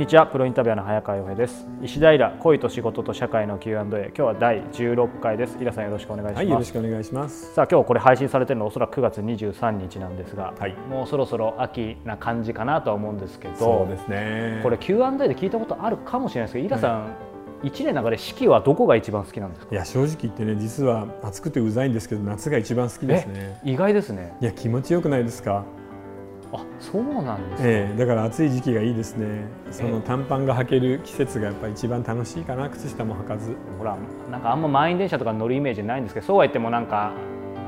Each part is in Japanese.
にちは。プロインタビュアーの早川洋平です。石平恋と仕事と社会の Q&A 今日は第16回です。イラさんよろしくお願いします、はい、よろしくお願いします。さあ今日これ配信されてるのおそらく9月23日なんですが、はい、もうそろそろ秋な感じかなとは思うんですけどそうですね。これ Q&A で聞いたことあるかもしれないですけどイラさん、はい1年の中で四季はどこが一番好きなんですか？いや正直言ってね実は暑くてうざいんですけど夏が一番好きですね。意外ですね。いや気持ちよくないですか？あそうなんですね、えー、だから暑い時期がいいですね。その短パンが履ける季節がやっぱり一番楽しいかな。靴下も履かず。ほらなんかあんま満員電車とか乗るイメージないんですけどそうは言ってもなんか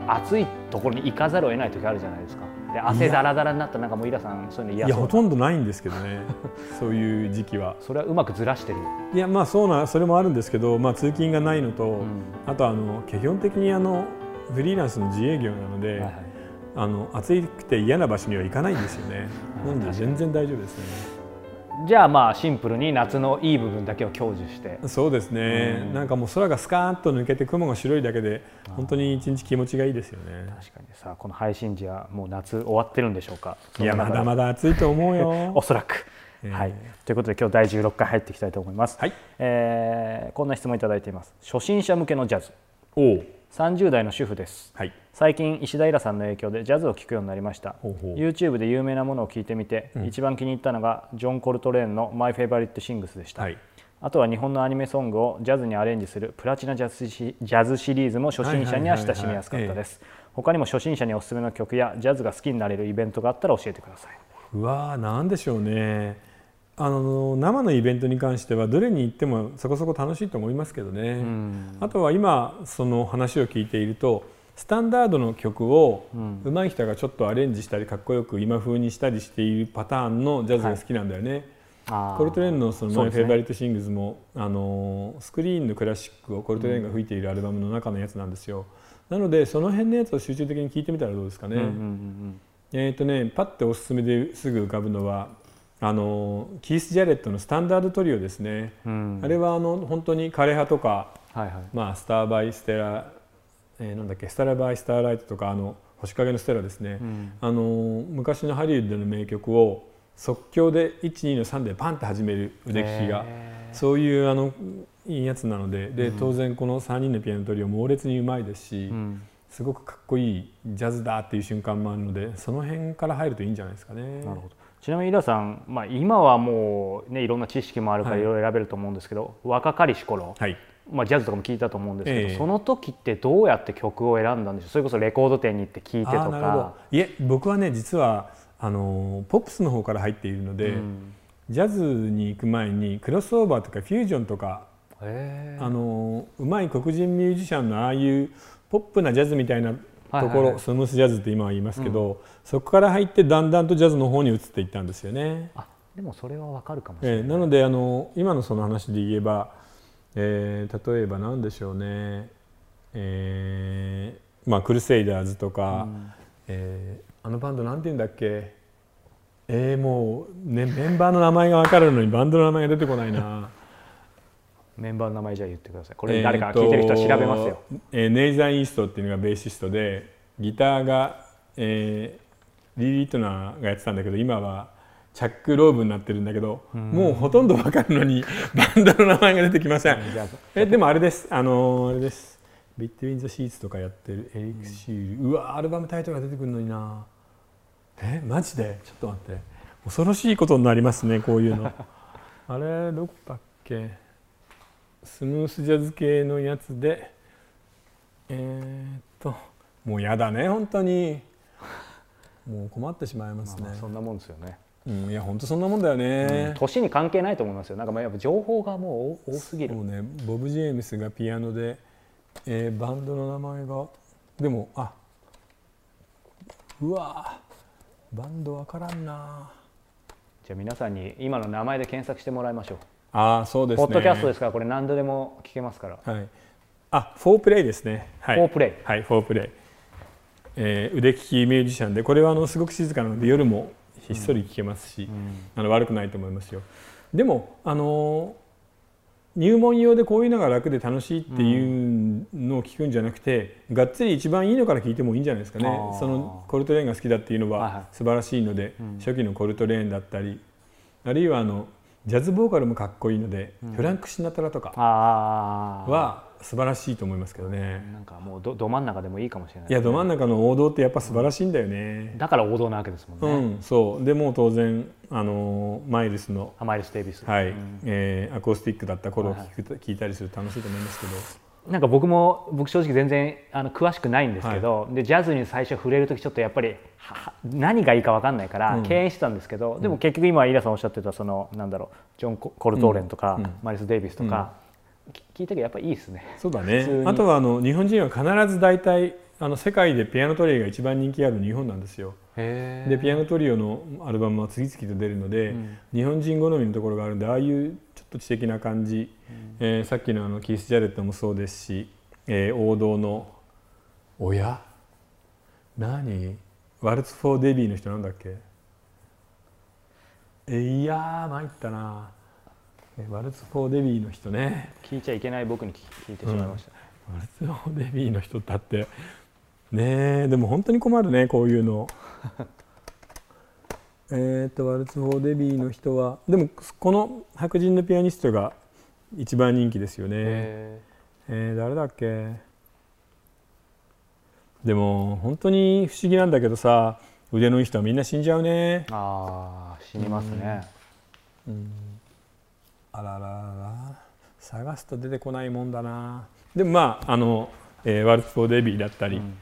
暑いところに行かざるを得ない時あるじゃないですか。で汗だらだらになったなんかもうイラさんそういうの嫌いやほとんどないんですけどね。そういう時期は。それはうまくずらしてる。いやまあそうなそれもあるんですけど、まあ、通勤がないのと、うん、あとあの基本的にあのフリーランスの自営業なので、はいはいあの暑くて嫌な場所には行かないんですよね。なん。で全然大丈夫ですね。じゃあまあシンプルに夏のいい部分だけを享受して。そうですね、うん、なんかもう空がスカーッと抜けて雲が白いだけで本当に一日気持ちがいいですよね。確かに。さあこの配信時はもう夏終わってるんでしょうか？いやまだまだ暑いと思うよ。おそらく、えー、はい、ということで今日第16回入っていきたいと思います、はい。えー、こんな質問いただいています。初心者向けのジャズ。お30代の主婦です、はい、最近石平さんの影響でジャズを聴くようになりました。ほうほう。YouTube で有名なものを聞いてみて、うん、一番気に入ったのがジョン・コルトレーンの「マイ・フェイバリット・シングス」でした、はい、あとは日本のアニメソングをジャズにアレンジするプラチナジャズジャズシリーズも初心者には親しみやすかったです。他にも初心者におすすめの曲やジャズが好きになれるイベントがあったら教えてください。うわーなんでしょうねあの生のイベントに関してはどれに行ってもそこそこ楽しいと思いますけどね、うん、あとは今その話を聞いているとスタンダードの曲を上手い人がちょっとアレンジしたりかっこよく今風にしたりしているパターンのジャズが好きなんだよね。はい、コルトレーンのその「 My Favorite Things」もあのスクリーンのクラシックをコルトレーンが吹いているアルバムの中のやつなんですよ。なのでその辺のやつを集中的に聞いてみたらどうですかね。えっ、ー、とねパッておすすめですぐ浮かぶのはあのキース・ジャレットのスタンダードトリオですね、うん、あれはあの本当に枯葉とか、はいはい、まあ、スターバイステラ、えー、なんだっけスタラバイスターライトとかあの星影のステラですね、うん、あの昔のハリウッドの名曲を即興で12の3でパンって始める腕利きがそういうあのいいやつなので。で当然この3人のピアノトリオ猛烈にうまいですし、うん、すごくかっこいいジャズだっていう瞬間もあるのでその辺から入るといいんじゃないですかね。なるほどちなみに井田さん、まあ、今はもう、ね、いろんな知識もあるからい。ろいろ選べると思うんですけど、はい、若かりし頃、はい、まあ、ジャズとかも聞いたと思うんですけど、えー、その時ってどうやって曲を選んだんでしょうそれこそレコード店に行って聴いてとか。いえ僕はね実はあのポップスの方から入っているので、うん、ジャズに行く前にクロスオーバーとかフュージョンとかあのうまい黒人ミュージシャンのああいうポップなジャズみたいなところ、スムースジャズって今は言いますけど、うん、そこから入ってだんだんとジャズの方に移っていったんですよね。あでもそれはわかるかもしれない、えー、なのであの今のその話で言えば、えー、例えば何でしょうね、えーまあ、クルセイダーズとか、うん、えー、あのバンドなんて言うんだっけ。えー、もう、ね、メンバーの名前が分かるのにバンドの名前が出てこないな。メンバーの名前じゃあ言ってください。これ誰か聞いてる人は調べますよ、えー、ネイザン・イーストっていうのがベーシストでギターが、えー、リー・リートナーがやってたんだけど今はチャック・ローブになってるんだけど、うもうほとんど分かるのに バンドの名前が出てきません、えでもあれです。あのー、あれです「ビット・イン・ザ・シーツ」とかやってるエリック・シー。ル、うわアルバムタイトルが出てくるのにな。えマジで？ちょっと待って。恐ろしいことになりますねこういうの。あれどこだっけ？スムースジャズ系のやつでえー、っともうやだね本当に。もう困ってしまいますね、まあ、そんなもんですよね。うん、いや本当そんなもんだよね、年、うん、に関係ないと思いますよ。なんかまあやっぱ情報がもう多すぎる。そうねボブ・ジェームスがピアノで、えー、バンドの名前がでもあうわバンドわからんな。じゃあ皆さんに今の名前で検索してもらいましょうあそうです、ね、ポッドキャストですからこれ何度でも聞けますから。はい。あ、フォープレイですね。はい、フォープレイ。はい、フォープレイ。えー、腕利きミュージシャンでこれはあのすごく静かなので夜もひっそり聴けますし、うん、あの悪くないと思いますよ。でもあの入門用でこういうのが楽で楽しいっていうのを聞くんじゃなくて、うん、がっつり一番いいのから聞いてもいいんじゃないですかねそのコルトレーンが好きだっていうのは素晴らしいので、はいはい、初期のコルトレーンだったりあるいはあのジャズボーカルもかっこいいので、うん、フランク・シナトラとかは素晴らしいと思いますけどね。なんかもうどど真ん中でもいいかもしれない、ね、いやど真ん中の王道ってやっぱ素晴らしいんだよね、だから王道なわけですもんね、うん、そう。でも当然あのマイルスのマイルス・デイビス。はい、うん、えー、アコースティックだった頃を聞く、はい、聞いたりすると楽しいと思いますけどなんか僕も僕正直全然あの詳しくないんですけど、はい、でジャズに最初触れる時ちょっとやっぱり何がいいか分かんないから敬遠してたんですけど、うん、でも結局今イラさんおっしゃってたそのなんだろうジョン・コルトーレンとか、うん、マリス・デイビスとか、聞いたけどやっぱりいいですね。そうだね。あとはあの日本人は必ず大体あの世界でピアノトリオが一番人気ある日本なんですよ。でピアノトリオのアルバムは次々と出るので、うん、日本人好みのところがあるんでああいうと知的な感じ、うん、えー、さっきのあのキース・ジャレットもそうですし、えー、王道の「親？何？ Waltz for Debby の人なんだっけ？えいやー参ったな。 Waltz for Debby の人ね。聞いちゃいけない僕に聞いてしまいました、うん、 Waltz for Debby の人だって。ねでも本当に困るねこういうの えっと Waltz for Debby の人はでもこの白人のピアニストが一番人気ですよね。えー、誰だっけ？でも本当に不思議なんだけどさ腕のいい人はみんな死んじゃうね。ああ死にますね、うん、うん、あららら探すと出てこないもんだな。でもまああの、えー、 Waltz for Debby だったり、うん。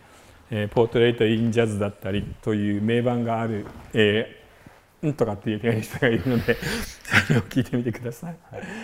えー、 Portrait in Jazz だったりという名盤がある、えー、うんとかっていうピアニストがいるので それを聞いてみてください。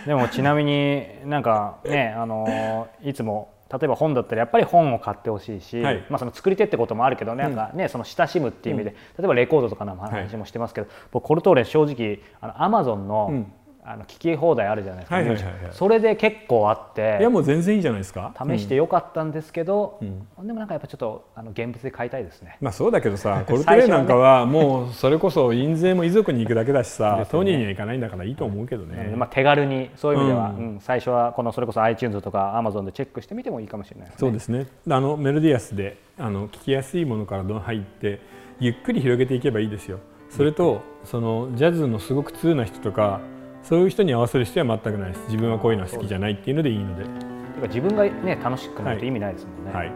でもちなみになんかねあのいつも例えば本だったらやっぱり本を買ってほしいし、はい、まあ、その作り手ってこともあるけどね,、なんかねその親しむっていう意味で、例えばレコードとかの話もしてますけど、僕コルトーレ正直あのアマゾンの、あの聞き放題あるじゃないですか、はいはいはいはい、それで結構あって。いやもう全然いいじゃないですか。試してよかったんですけど、うん、でもなんかやっぱちょっとあの現物で買いたいですね。まあそうだけどさ コルトレーなんかはもうそれこそ印税も遺族に行くだけだしさ、ね、当人には行かないんだからいいと思うけどね、うん、まあ、手軽にそういう意味では、うん、うん、最初はこのそれこそ iTunes とか Amazon でチェックしてみてもいいかもしれない、ね、そうですね。あのメロディアスであの聞きやすいものからどん入ってゆっくり広げていけばいいですよ。それとそのジャズのすごく通な人とかそういう人に合わせる必要は全くないです。自分はこういうのは好きじゃないっていうのでいいので。自分がね楽しくないと意味ないですもんね、はい、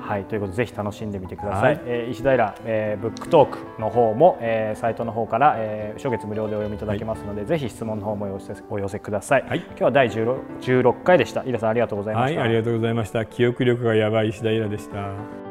はい、ということでぜひ楽しんでみてください、はい、えー、石平、えー、ブックトークの方も、えー、サイトの方から、えー、初月無料でお読みいただけますので、はい、ぜひ質問の方もお寄せお寄せください、はい、今日は第 16, 16回でした。井田さんありがとうございました、はい、ありがとうございました。記憶力がやばい石平でした